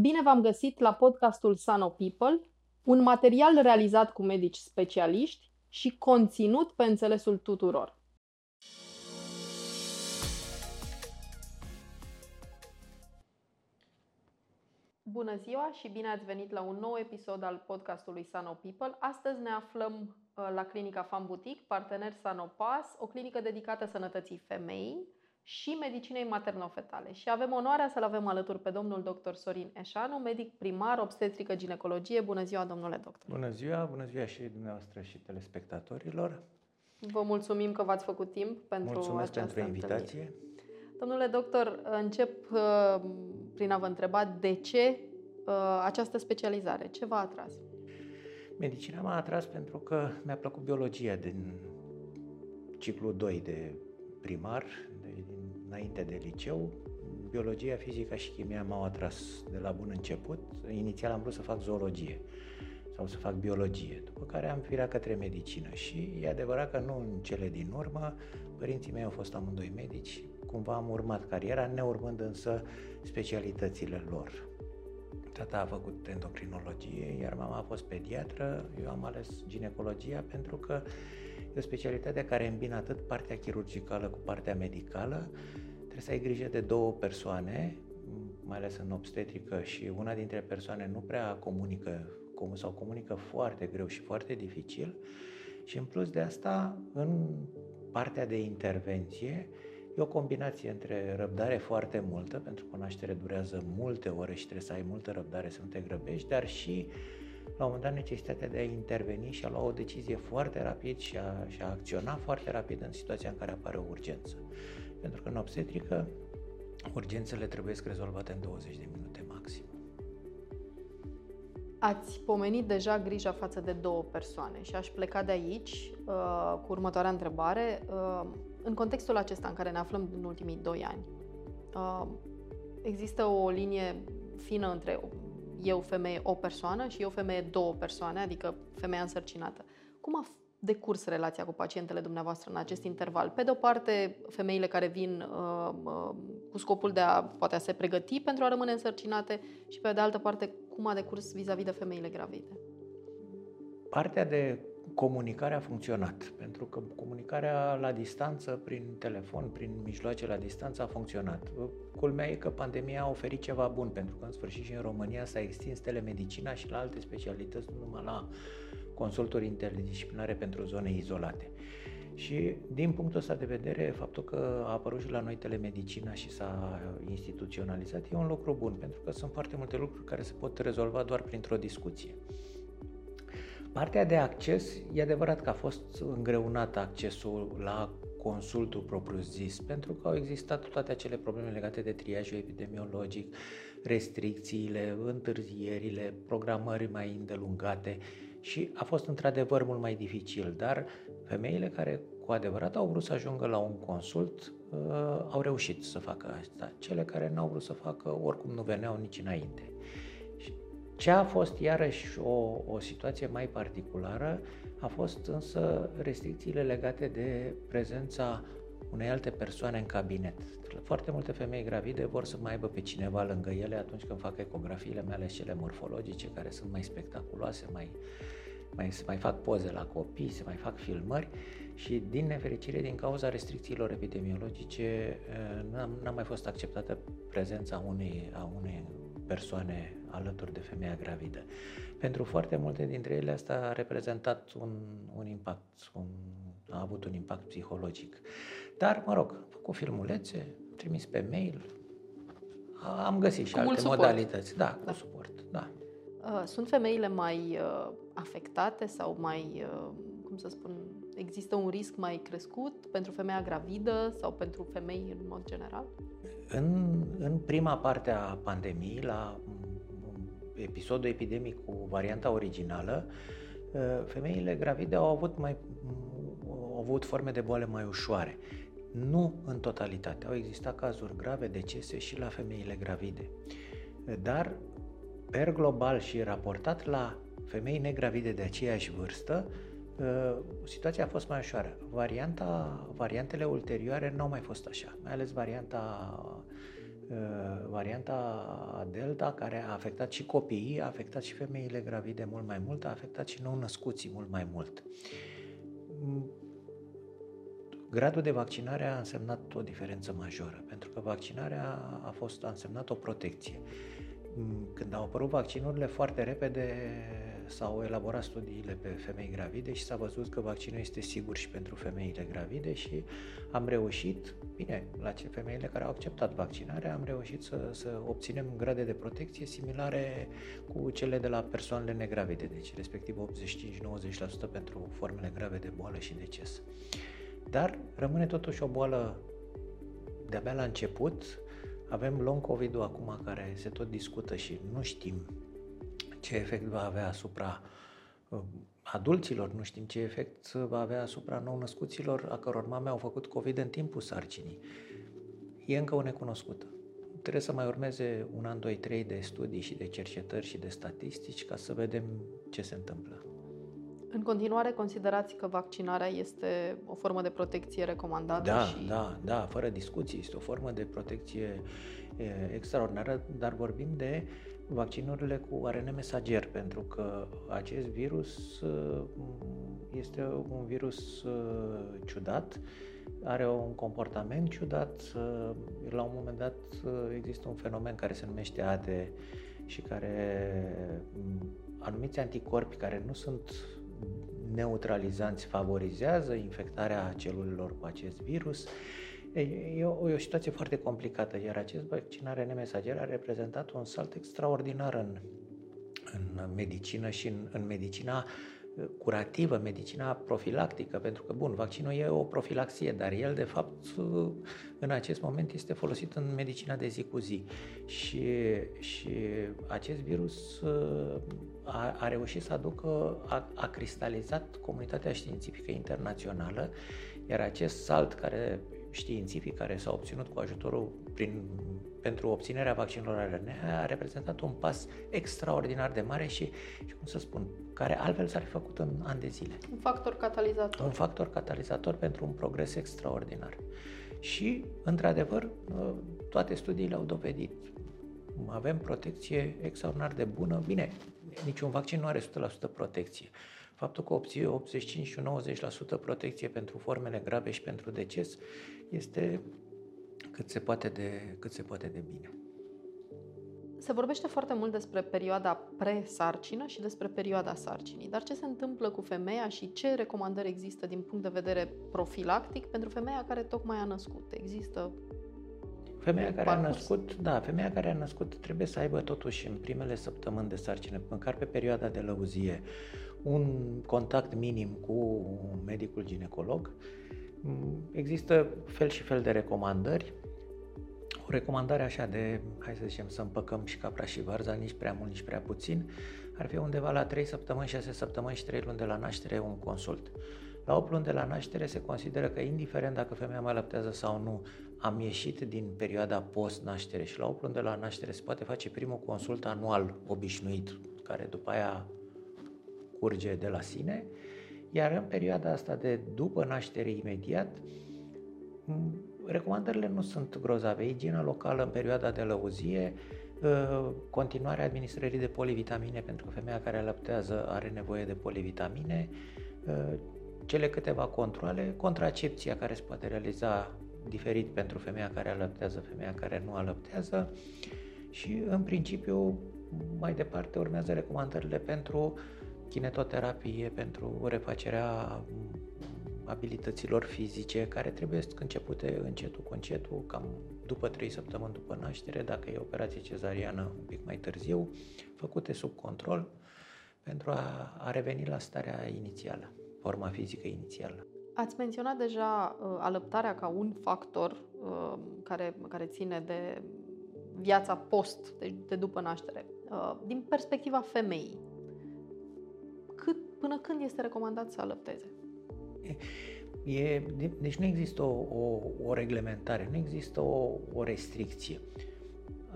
Bine v-am găsit la podcastul Sano People, un material realizat cu medici specialiști și conținut pe înțelesul tuturor. Bună ziua și bine ați venit la un nou episod al podcastului Sano People. Astăzi ne aflăm uh, la clinica Fan Boutique, partener Sanopas, o clinică dedicată sănătății femeii și medicinei materno-fetale. Și avem onoarea să-l avem alături pe domnul dr. Sorin Eșanu, medic primar, obstetrică, ginecologie. Bună ziua, domnule doctor! Bună ziua, bună ziua și dumneavoastră și telespectatorilor! Vă mulțumim că v-ați făcut timp pentru Mulțumesc această pentru invitație. Întâlnire. Domnule doctor, încep uh, prin a vă întreba de ce uh, această specializare? Ce v-a atras? Medicina m-a atras pentru că mi-a plăcut biologia din ciclul 2 de primar, de, înainte de liceu. Biologia, fizica și chimia m-au atras de la bun început. Inițial am vrut să fac zoologie sau să fac biologie, după care am firat către medicină și e adevărat că nu în cele din urmă, părinții mei au fost amândoi medici, cumva am urmat cariera, neurmând însă specialitățile lor. Tata a făcut endocrinologie, iar mama a fost pediatră, eu am ales ginecologia pentru că e o specialitate care îmbină atât partea chirurgicală cu partea medicală, trebuie să ai grijă de două persoane, mai ales în obstetrică și una dintre persoane nu prea comunică sau comunică foarte greu și foarte dificil. Și în plus de asta, în partea de intervenție, E o combinație între răbdare foarte multă, pentru că o naștere durează multe ore și trebuie să ai multă răbdare să nu te grăbești, dar și la un moment dat necesitatea de a interveni și a lua o decizie foarte rapid și a, și a acționa foarte rapid în situația în care apare o urgență. Pentru că în obstetrică urgențele trebuie să rezolvate în 20 de minute maxim. Ați pomenit deja grija față de două persoane și aș pleca de aici uh, cu următoarea întrebare. Uh, în contextul acesta în care ne aflăm în ultimii doi ani, uh, există o linie fină între eu, femeie, o persoană și eu, femeie, două persoane, adică femeia însărcinată. Cum a decurs relația cu pacientele dumneavoastră în acest interval? Pe de o parte, femeile care vin uh, uh, cu scopul de a poate a se pregăti pentru a rămâne însărcinate și pe de altă parte, cum a decurs vis-a-vis de femeile gravide? Partea de comunicare a funcționat, pentru că comunicarea la distanță, prin telefon, prin mijloace la distanță a funcționat. Culmea e că pandemia a oferit ceva bun, pentru că în sfârșit și în România s-a extins telemedicina și la alte specialități, nu numai la consulturi interdisciplinare pentru zone izolate. Și din punctul ăsta de vedere, faptul că a apărut și la noi telemedicina și s-a instituționalizat e un lucru bun, pentru că sunt foarte multe lucruri care se pot rezolva doar printr-o discuție. Partea de acces, e adevărat că a fost îngreunat accesul la consultul propriu-zis, pentru că au existat toate acele probleme legate de triajul epidemiologic, restricțiile, întârzierile, programări mai îndelungate și a fost într-adevăr mult mai dificil, dar femeile care cu adevărat au vrut să ajungă la un consult uh, au reușit să facă asta. Cele care n-au vrut să facă oricum nu veneau nici înainte. Ce a fost iarăși o, o situație mai particulară a fost însă restricțiile legate de prezența unei alte persoane în cabinet. Foarte multe femei gravide vor să mai aibă pe cineva lângă ele atunci când fac ecografiile, mai ales cele morfologice, care sunt mai spectaculoase, mai, mai, se mai fac poze la copii, se mai fac filmări și din nefericire, din cauza restricțiilor epidemiologice, eh, n-a, n-a mai fost acceptată prezența unei, a unei persoane alături de femeia gravidă. Pentru foarte multe dintre ele asta a reprezentat un, un impact, un, a avut un impact psihologic. Dar, mă rog, cu filmulețe, trimis pe mail, am găsit și cu alte suport. modalități. Da, Da. cu suport, da. Uh, Sunt femeile mai uh, afectate sau mai, uh, cum să spun, există un risc mai crescut pentru femeia gravidă sau pentru femei în mod general? În, în prima parte a pandemiei, la mm, episodul epidemic cu varianta originală, uh, femeile gravide au avut, mai, mm, au avut forme de boală mai ușoare. Nu în totalitate. Au existat cazuri grave, decese și la femeile gravide. Dar, per global și raportat la femei negravide de aceeași vârstă, uh, situația a fost mai ușoară. Varianta, variantele ulterioare nu au mai fost așa, mai ales varianta varianta Delta, care a afectat și copiii, a afectat și femeile gravide mult mai mult, a afectat și nou-născuții mult mai mult. Gradul de vaccinare a însemnat o diferență majoră, pentru că vaccinarea a fost a însemnat o protecție. Când au apărut vaccinurile, foarte repede s-au elaborat studiile pe femei gravide și s-a văzut că vaccinul este sigur și pentru femeile gravide și am reușit, bine, la ce femeile care au acceptat vaccinarea, am reușit să, să obținem grade de protecție similare cu cele de la persoanele negravide, deci respectiv 85-90% pentru formele grave de boală și deces. Dar rămâne totuși o boală de-abia la început, avem long COVID-ul acum care se tot discută și nu știm ce efect va avea asupra uh, adulților, nu știm ce efect va avea asupra nou-născuților a căror mame au făcut COVID în timpul sarcinii. E încă o necunoscută. Trebuie să mai urmeze un an, doi, trei de studii și de cercetări și de statistici ca să vedem ce se întâmplă. În continuare, considerați că vaccinarea este o formă de protecție recomandată? Da, și... da, da, fără discuții. Este o formă de protecție e, extraordinară, dar vorbim de vaccinurile cu ARN mesager, pentru că acest virus este un virus ciudat, are un comportament ciudat. La un moment dat există un fenomen care se numește AD și care anumiți anticorpi care nu sunt neutralizanți favorizează infectarea celulelor cu acest virus. E o, e o situație foarte complicată, iar acest vaccinare nemesager a reprezentat un salt extraordinar în, în medicină și în, în medicina curativă, medicina profilactică, pentru că, bun, vaccinul e o profilaxie, dar el, de fapt, în acest moment este folosit în medicina de zi cu zi. Și, și acest virus a, a reușit să aducă, a, a cristalizat comunitatea științifică internațională, iar acest salt care științific care s-a obținut cu ajutorul prin, pentru obținerea vaccinurilor RNA a reprezentat un pas extraordinar de mare și, și cum să spun, care altfel s-ar fi făcut în ani de zile. Un factor catalizator. Un factor catalizator pentru un progres extraordinar. Și, într-adevăr, toate studiile au dovedit. Avem protecție extraordinar de bună. Bine, niciun vaccin nu are 100% protecție. Faptul că obții 85 și 90% protecție pentru formele grave și pentru deces este cât se poate de, cât se poate de bine. Se vorbește foarte mult despre perioada pre-sarcină și despre perioada sarcinii, dar ce se întâmplă cu femeia și ce recomandări există din punct de vedere profilactic pentru femeia care tocmai a născut? Există Femeia care a născut, da, femeia care a născut trebuie să aibă totuși în primele săptămâni de sarcină, măcar pe perioada de lăuzie, un contact minim cu medicul ginecolog. Există fel și fel de recomandări. O recomandare așa de, hai să zicem, să împăcăm și capra și varza, nici prea mult, nici prea puțin, ar fi undeva la 3 săptămâni, 6 săptămâni și 3 luni de la naștere un consult. La 8 luni de la naștere se consideră că indiferent dacă femeia mai lăptează sau nu, am ieșit din perioada post-naștere și la 8 luni de la naștere se poate face primul consult anual obișnuit, care după aia curge de la sine, iar în perioada asta de după naștere imediat, recomandările nu sunt grozave. Igiena locală în perioada de lăuzie, ă, continuarea administrării de polivitamine, pentru că femeia care alăptează are nevoie de polivitamine, ă, cele câteva controle, contracepția care se poate realiza diferit pentru femeia care alăptează, femeia care nu alăptează. Și în principiu mai departe urmează recomandările pentru kinetoterapie, pentru refacerea abilităților fizice care trebuie începute încetul cu încetul, cam după 3 săptămâni după naștere, dacă e operație cezariană un pic mai târziu, făcute sub control pentru a, a reveni la starea inițială, forma fizică inițială. Ați menționat deja uh, alăptarea ca un factor uh, care, care ține de viața post, de, de după naștere. Uh, din perspectiva femeii, cât, până când este recomandat să alăpteze? E, deci nu există o, o, o reglementare, nu există o, o restricție.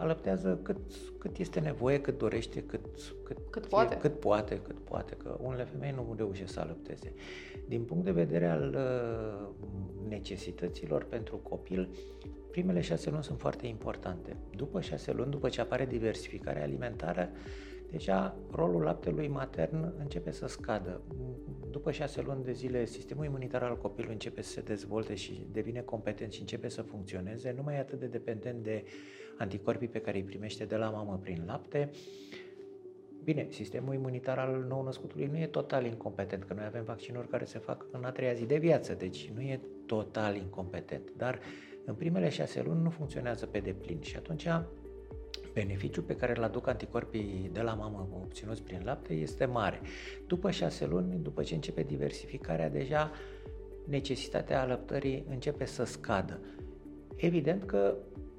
Alăptează cât, cât este nevoie, cât dorește, cât, cât, cât poate. Cât poate, cât poate, că unele femei nu reușesc să alăpteze. Din punct de vedere al uh, necesităților pentru copil, primele șase luni sunt foarte importante. După șase luni, după ce apare diversificarea alimentară, deja rolul laptelui matern începe să scadă. După șase luni de zile, sistemul imunitar al copilului începe să se dezvolte și devine competent și începe să funcționeze, nu mai e atât de dependent de anticorpii pe care îi primește de la mamă prin lapte. Bine, sistemul imunitar al nou-născutului nu e total incompetent, că noi avem vaccinuri care se fac în a treia zi de viață, deci nu e total incompetent, dar în primele șase luni nu funcționează pe deplin și atunci beneficiul pe care îl aduc anticorpii de la mamă obținuți prin lapte este mare. După șase luni, după ce începe diversificarea, deja necesitatea alăptării începe să scadă. Evident că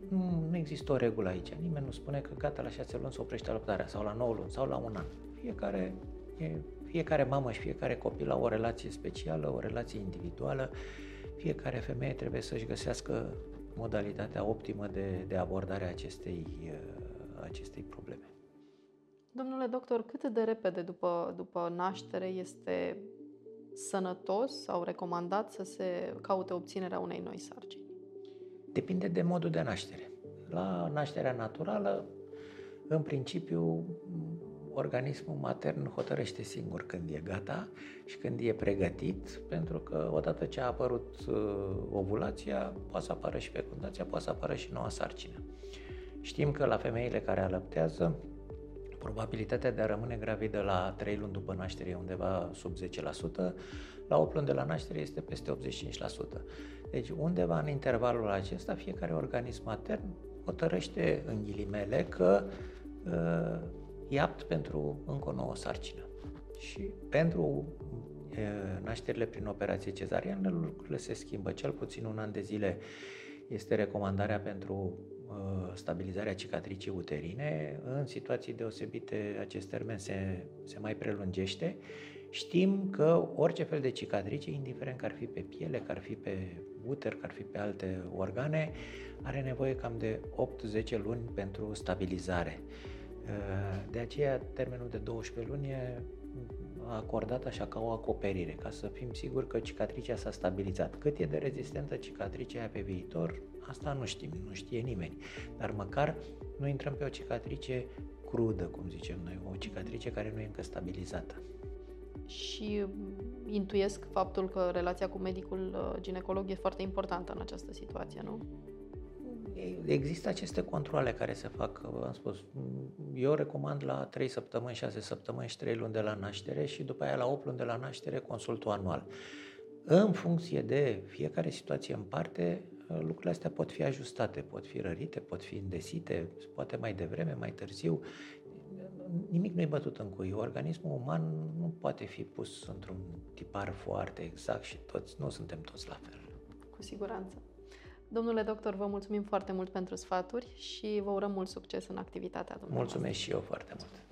nu, nu există o regulă aici. Nimeni nu spune că gata, la șase luni se oprește alăptarea sau la 9 luni sau la un an. Fiecare, e, fiecare mamă și fiecare copil au o relație specială, o relație individuală. Fiecare femeie trebuie să-și găsească modalitatea optimă de, de abordare a acestei, acestei probleme. Domnule doctor, cât de repede după, după naștere este sănătos sau recomandat să se caute obținerea unei noi sarcini? Depinde de modul de naștere. La nașterea naturală, în principiu, organismul matern hotărăște singur când e gata și când e pregătit, pentru că odată ce a apărut uh, ovulația, poate să apară și fecundația, poate să apară și noua sarcină. Știm că la femeile care alăptează, probabilitatea de a rămâne gravidă la 3 luni după naștere e undeva sub 10%, la 8 luni de la naștere este peste 85%. Deci undeva în intervalul acesta, fiecare organism matern hotărăște în ghilimele că uh, e apt pentru încă o nouă sarcină. Și pentru uh, nașterile prin operație cezariană lucrurile se schimbă. Cel puțin un an de zile este recomandarea pentru uh, stabilizarea cicatricii uterine. În situații deosebite acest termen se, se mai prelungește Știm că orice fel de cicatrice, indiferent că ar fi pe piele, că ar fi pe uter, că ar fi pe alte organe, are nevoie cam de 8-10 luni pentru stabilizare. De aceea, termenul de 12 luni e acordat așa ca o acoperire, ca să fim siguri că cicatricea s-a stabilizat. Cât e de rezistentă cicatricea aia pe viitor, asta nu știm, nu știe nimeni. Dar măcar nu intrăm pe o cicatrice crudă, cum zicem noi, o cicatrice care nu e încă stabilizată și intuiesc faptul că relația cu medicul uh, ginecolog e foarte importantă în această situație, nu? Există aceste controle care se fac, am spus, eu recomand la 3 săptămâni, 6 săptămâni și 3 luni de la naștere și după aia la 8 luni de la naștere consultul anual. În funcție de fiecare situație în parte, lucrurile astea pot fi ajustate, pot fi rărite, pot fi îndesite, poate mai devreme, mai târziu nimic nu e bătut în cui. Organismul uman nu poate fi pus într-un tipar foarte exact și toți nu suntem toți la fel. Cu siguranță. Domnule doctor, vă mulțumim foarte mult pentru sfaturi și vă urăm mult succes în activitatea dumneavoastră. Mulțumesc și eu foarte mult.